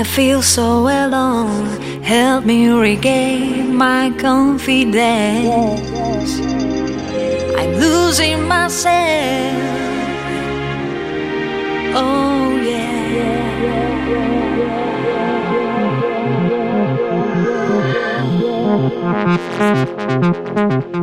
I feel so alone. Help me regain my confidence. I'm losing myself. Oh, yeah.